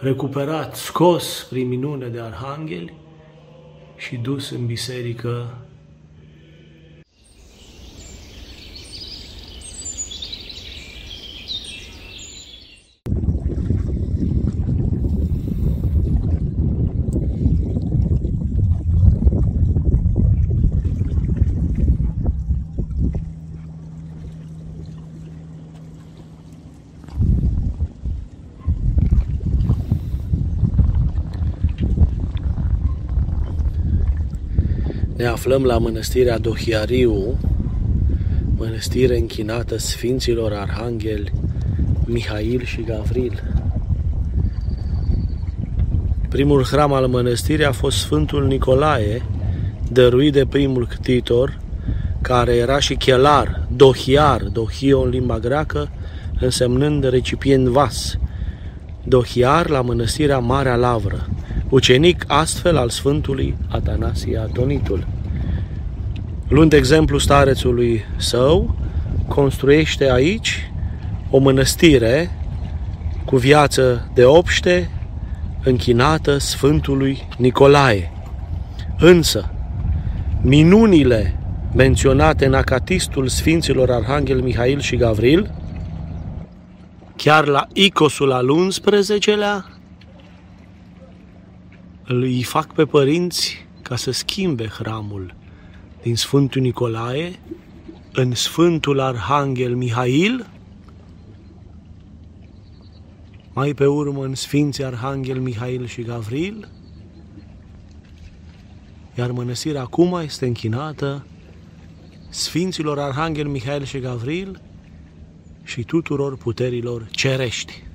recuperat, scos prin minune de arhangheli și dus în biserică Ne aflăm la mănăstirea Dohiariu, mănăstire închinată Sfinților Arhangheli Mihail și Gavril. Primul hram al mănăstirii a fost Sfântul Nicolae, dăruit de primul ctitor, care era și chelar, dohiar, dohio în limba greacă, însemnând recipient vas, dohiar la mănăstirea Marea Lavră, ucenic astfel al Sfântului Atanasie Atonitul. Luând exemplu starețului său, construiește aici o mănăstire cu viață de obște închinată Sfântului Nicolae. Însă, minunile menționate în acatistul Sfinților Arhanghel Mihail și Gavril, chiar la icosul al 11-lea, îi fac pe părinți ca să schimbe hramul din Sfântul Nicolae în Sfântul Arhanghel Mihail, mai pe urmă în Sfinții Arhanghel Mihail și Gavril, iar mănăstirea acum este închinată Sfinților Arhanghel Mihail și Gavril și tuturor puterilor cerești.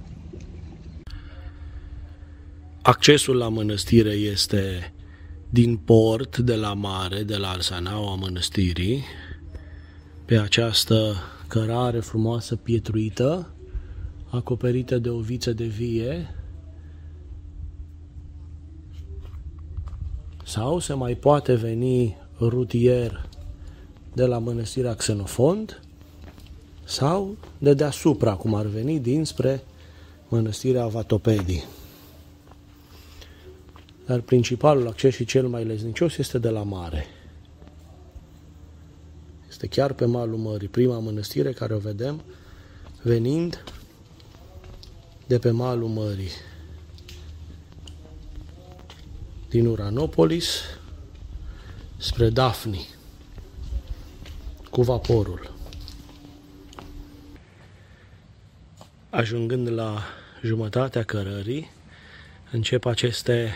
Accesul la mănăstire este din port, de la mare, de la Arsanaua mănăstirii, pe această cărare frumoasă pietruită, acoperită de o viță de vie, sau se mai poate veni rutier de la mănăstirea Xenofond sau de deasupra, cum ar veni, dinspre mănăstirea Vatopedii. Dar principalul acces și cel mai leznicios este de la mare. Este chiar pe malul mării, prima mănăstire care o vedem venind de pe malul mării. Din Uranopolis spre Dafni cu vaporul. Ajungând la jumătatea cărării, încep aceste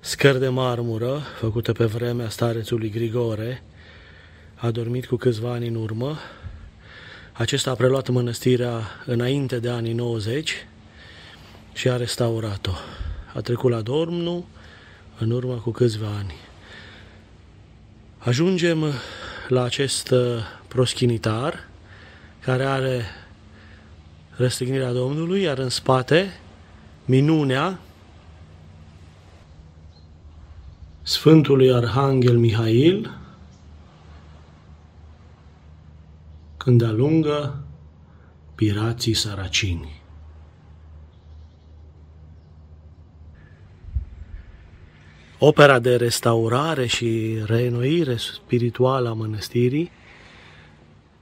scări de marmură făcute pe vremea starețului Grigore, a dormit cu câțiva ani în urmă. Acesta a preluat mănăstirea înainte de anii 90 și a restaurat-o. A trecut la Dormnu în urmă cu câțiva ani. Ajungem la acest uh, proschinitar care are răstignirea Domnului, iar în spate minunea Sfântului Arhanghel Mihail când alungă pirații saracini. Opera de restaurare și reînnoire spirituală a mănăstirii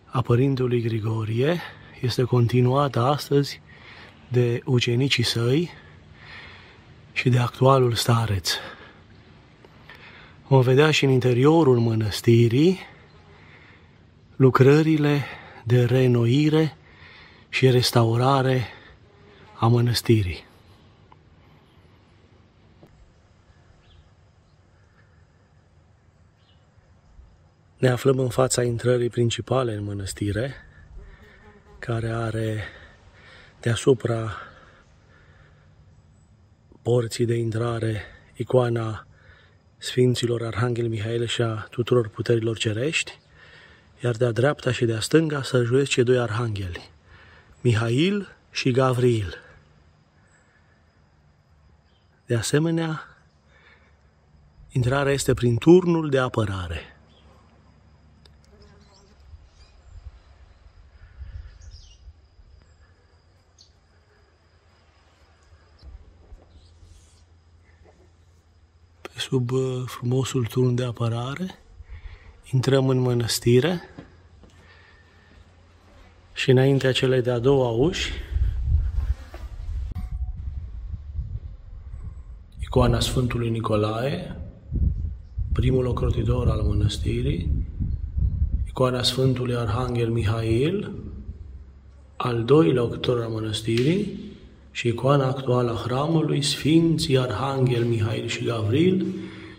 a Părintelui Grigorie este continuată astăzi de ucenicii săi și de actualul stareț. Vom vedea și în interiorul mănăstirii lucrările de reînnoire și restaurare a mănăstirii. Ne aflăm în fața intrării principale în mănăstire, care are deasupra porții de intrare icoana Sfinților Arhanghel Mihail și a tuturor puterilor cerești, iar de-a dreapta și de-a stânga sărjuiesc cei doi arhangheli, Mihail și Gavril. De asemenea, intrarea este prin turnul de apărare – sub uh, frumosul turn de apărare. Intrăm în mănăstire și înaintea celei de-a doua uși icoana Sfântului Nicolae, primul ocrotitor al mănăstirii, icoana Sfântului Arhanghel Mihail, al doilea ocrotitor al mănăstirii și icoana actuală a hramului, Sfinții Arhanghel Mihail și Gavril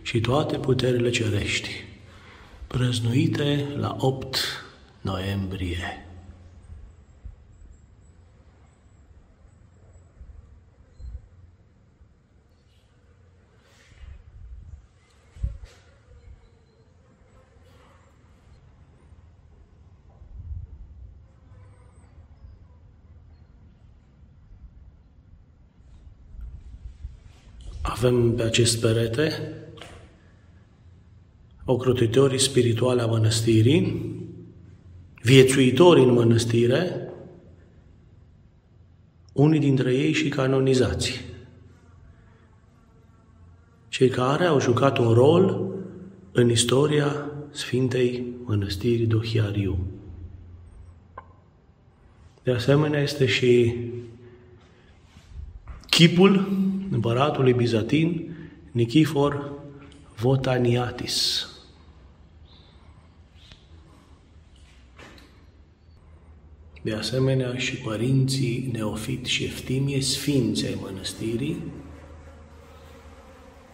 și toate puterile cerești, prăznuite la 8 noiembrie. Avem pe acest perete ocrotitorii spirituale a mănăstirii, viețuitori în mănăstire, unii dintre ei și canonizați. Cei care au jucat un rol în istoria Sfintei Mănăstirii Dohiariu. De asemenea, este și chipul împăratului bizatin Nichifor Votaniatis. De asemenea și părinții Neofit și Eftimie, sfințe ai mănăstirii,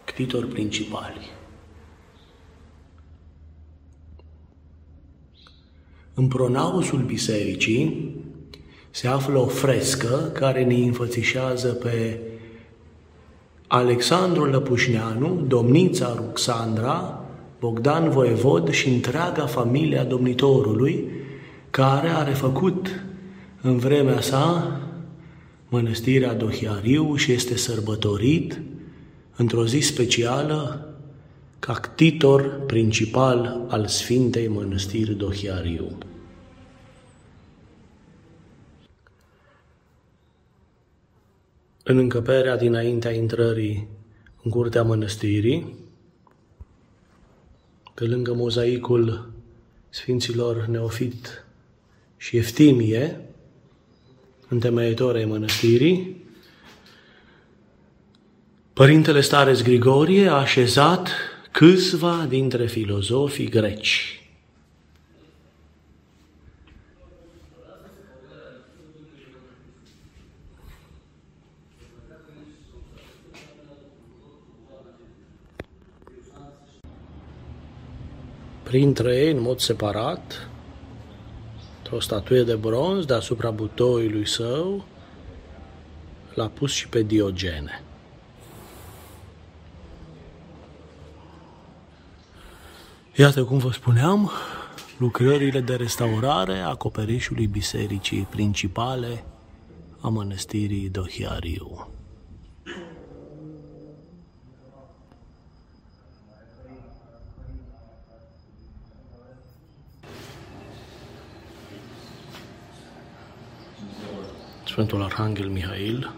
ctitori principali. În pronausul bisericii se află o frescă care ne înfățișează pe Alexandru Lăpușneanu, domnița Ruxandra, Bogdan Voievod și întreaga familie a domnitorului, care a refăcut în vremea sa mănăstirea Dohiariu și este sărbătorit într-o zi specială ca titor principal al Sfintei Mănăstiri Dohiariu. În încăperea dinaintea intrării în curtea mănăstirii, pe lângă mozaicul Sfinților Neofit și Eftimie, întemeietorii mănăstirii, Părintele Stareț Grigorie a așezat câțiva dintre filozofii greci. Printre ei, în mod separat, o statuie de bronz deasupra butoiului său, l-a pus și pe Diogene. Iată cum vă spuneam, lucrările de restaurare a acoperișului bisericii principale a mănăstirii Dohiariu. Sfântul Arhanghel Mihail,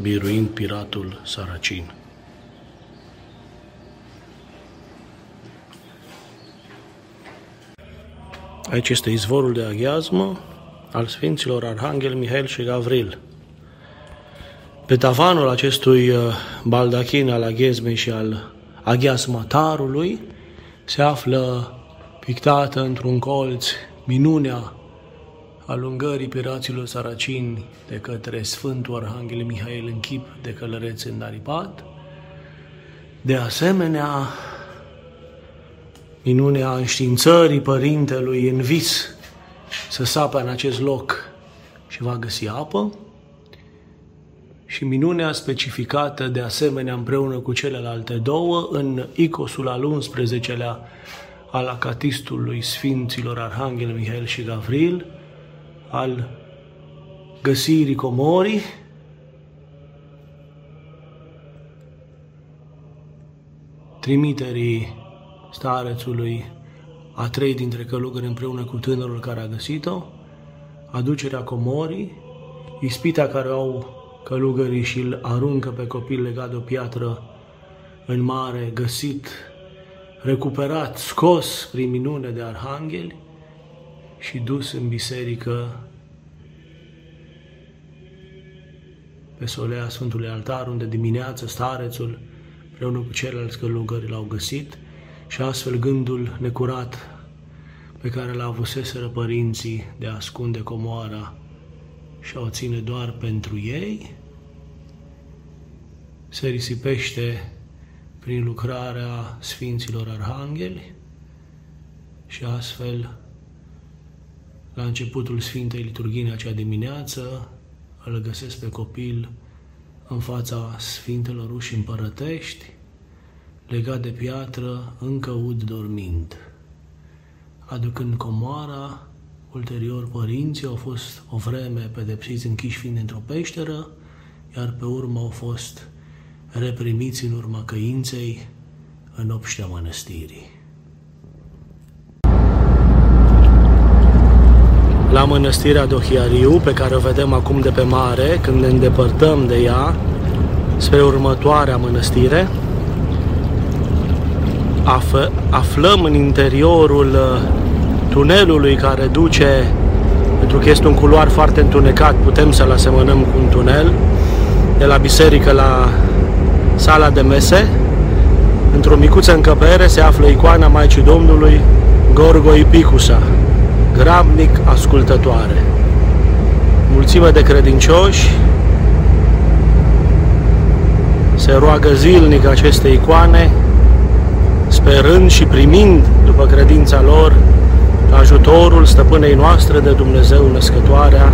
biruind piratul Saracin. Aici este izvorul de aghiazmă al Sfinților Arhanghel Mihail și Gavril. Pe tavanul acestui uh, baldachin al aghiazmei și al aghiazmatarului se află pictată într-un colț minunea alungării piraților saracini de către Sfântul Arhanghel Mihail în chip de călăreț Daripat. De asemenea, minunea înștiințării părintelui în vis să sape în acest loc și va găsi apă și minunea specificată de asemenea împreună cu celelalte două în icosul al 11-lea al acatistului Sfinților Arhanghel Mihail și Gavril, al găsirii comorii, trimiterii starețului a trei dintre călugări împreună cu tânărul care a găsit-o, aducerea comorii, ispita care au călugării și îl aruncă pe copil legat de o piatră în mare, găsit, recuperat, scos prin minune de arhangheli și dus în biserică pe solea Sfântului Altar, unde dimineața starețul, împreună cu ceilalți călugări l-au găsit și astfel gândul necurat pe care l-a avuseseră părinții de a ascunde comoara și a o ține doar pentru ei, se risipește prin lucrarea Sfinților Arhangheli și astfel, la începutul Sfintei Liturghii acea dimineață, îl găsesc pe copil în fața Sfintelor uși împărătești, legat de piatră, încă ud dormind. Aducând comoara, ulterior părinții au fost o vreme pedepsiți închiși fiind într-o peșteră, iar pe urmă au fost reprimiți în urma căinței în obștea mănăstirii. La mănăstirea Dohiariu, pe care o vedem acum de pe mare, când ne îndepărtăm de ea, spre următoarea mănăstire, af- aflăm în interiorul uh, tunelului care duce, pentru că este un culoar foarte întunecat, putem să-l asemănăm cu un tunel, de la biserică la sala de mese. Într-o micuță încăpere se află icoana Maicii Domnului Gorgoi Picusa, grabnic ascultătoare. Mulțime de credincioși se roagă zilnic aceste icoane, sperând și primind, după credința lor, ajutorul stăpânei noastre de Dumnezeu Născătoarea,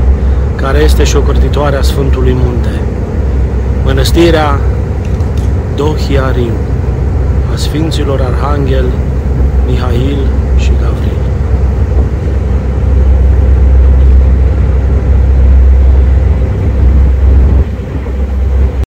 care este și ocrotitoarea Sfântului Munte. Mănăstirea Dohiariu a Sfinților Arhanghel Mihail și Gavril.